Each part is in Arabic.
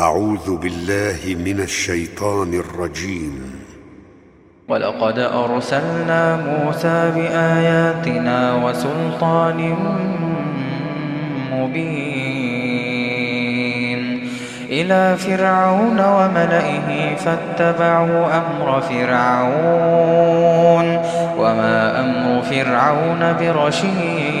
أعوذ بالله من الشيطان الرجيم. ولقد أرسلنا موسى بآياتنا وسلطان مبين إلى فرعون وملئه فاتبعوا أمر فرعون وما أمر فرعون برشيد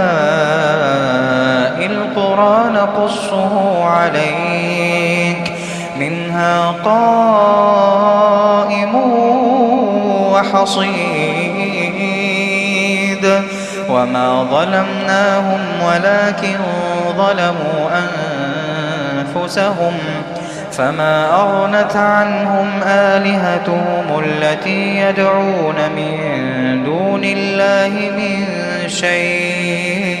نقصه عليك منها قائم وحصيد وما ظلمناهم ولكن ظلموا أنفسهم فما أغنت عنهم آلهتهم التي يدعون من دون الله من شيء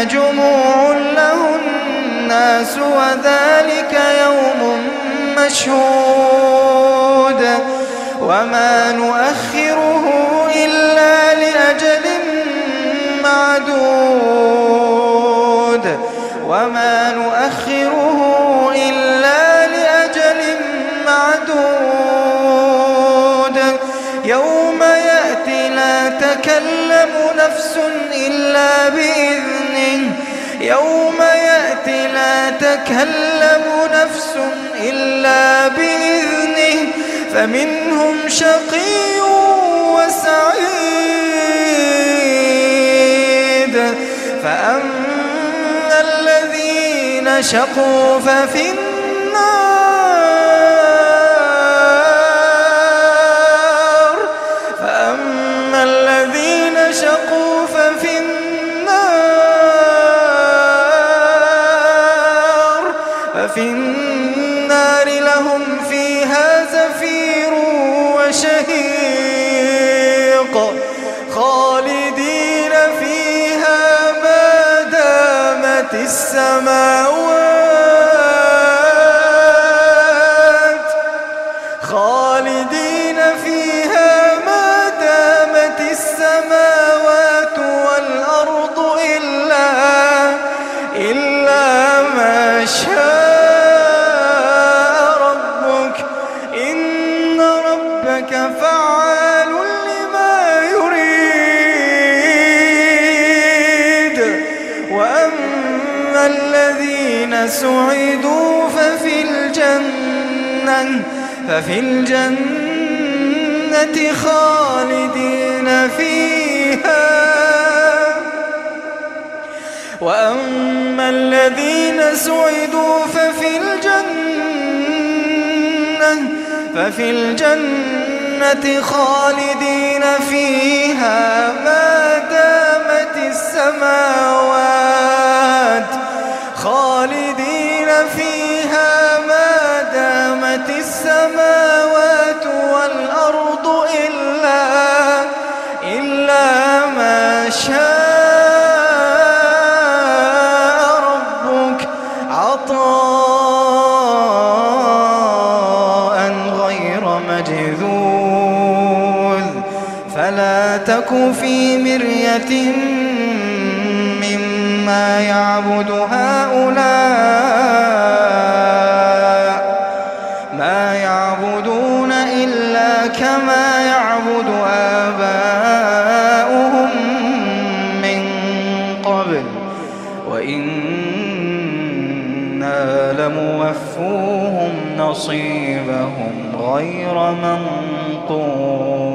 مجموع له الناس وذلك يوم مشهود وما نؤخره إلا لأجل معدود وما نؤخره إلا لأجل معدود يوم يأتي لا تكلم نفس إلا بإذنه يوم يأتي لا تكلم نفس إلا بإذنه فمنهم شقي وسعيد. فأما الذين شقوا ففي النار لهم فيها زفير وشهيق خالدين فيها ما دامت السماوات ربك فعال لما يريد. وأما الذين سعدوا ففي الجنة ففي الجنة خالدين فيها. وأما الذين سعدوا ففي الجنة ففي الجنة خالدين فيها. تك في مرية مما يعبد هؤلاء ما يعبدون إلا كما يعبد آباؤهم من قبل. وإنا لموفوهم نصيبهم غير منقوص.